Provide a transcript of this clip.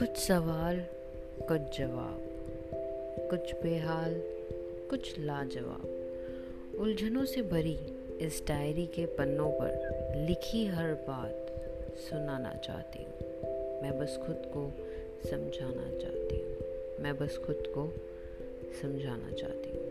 कुछ सवाल, कुछ जवाब, कुछ बेहाल, कुछ लाजवाब। उलझनों से भरी इस डायरी के पन्नों पर लिखी हर बात सुनाना चाहती हूँ। मैं बस खुद को समझाना चाहती हूँ। मैं बस खुद को समझाना चाहती हूँ।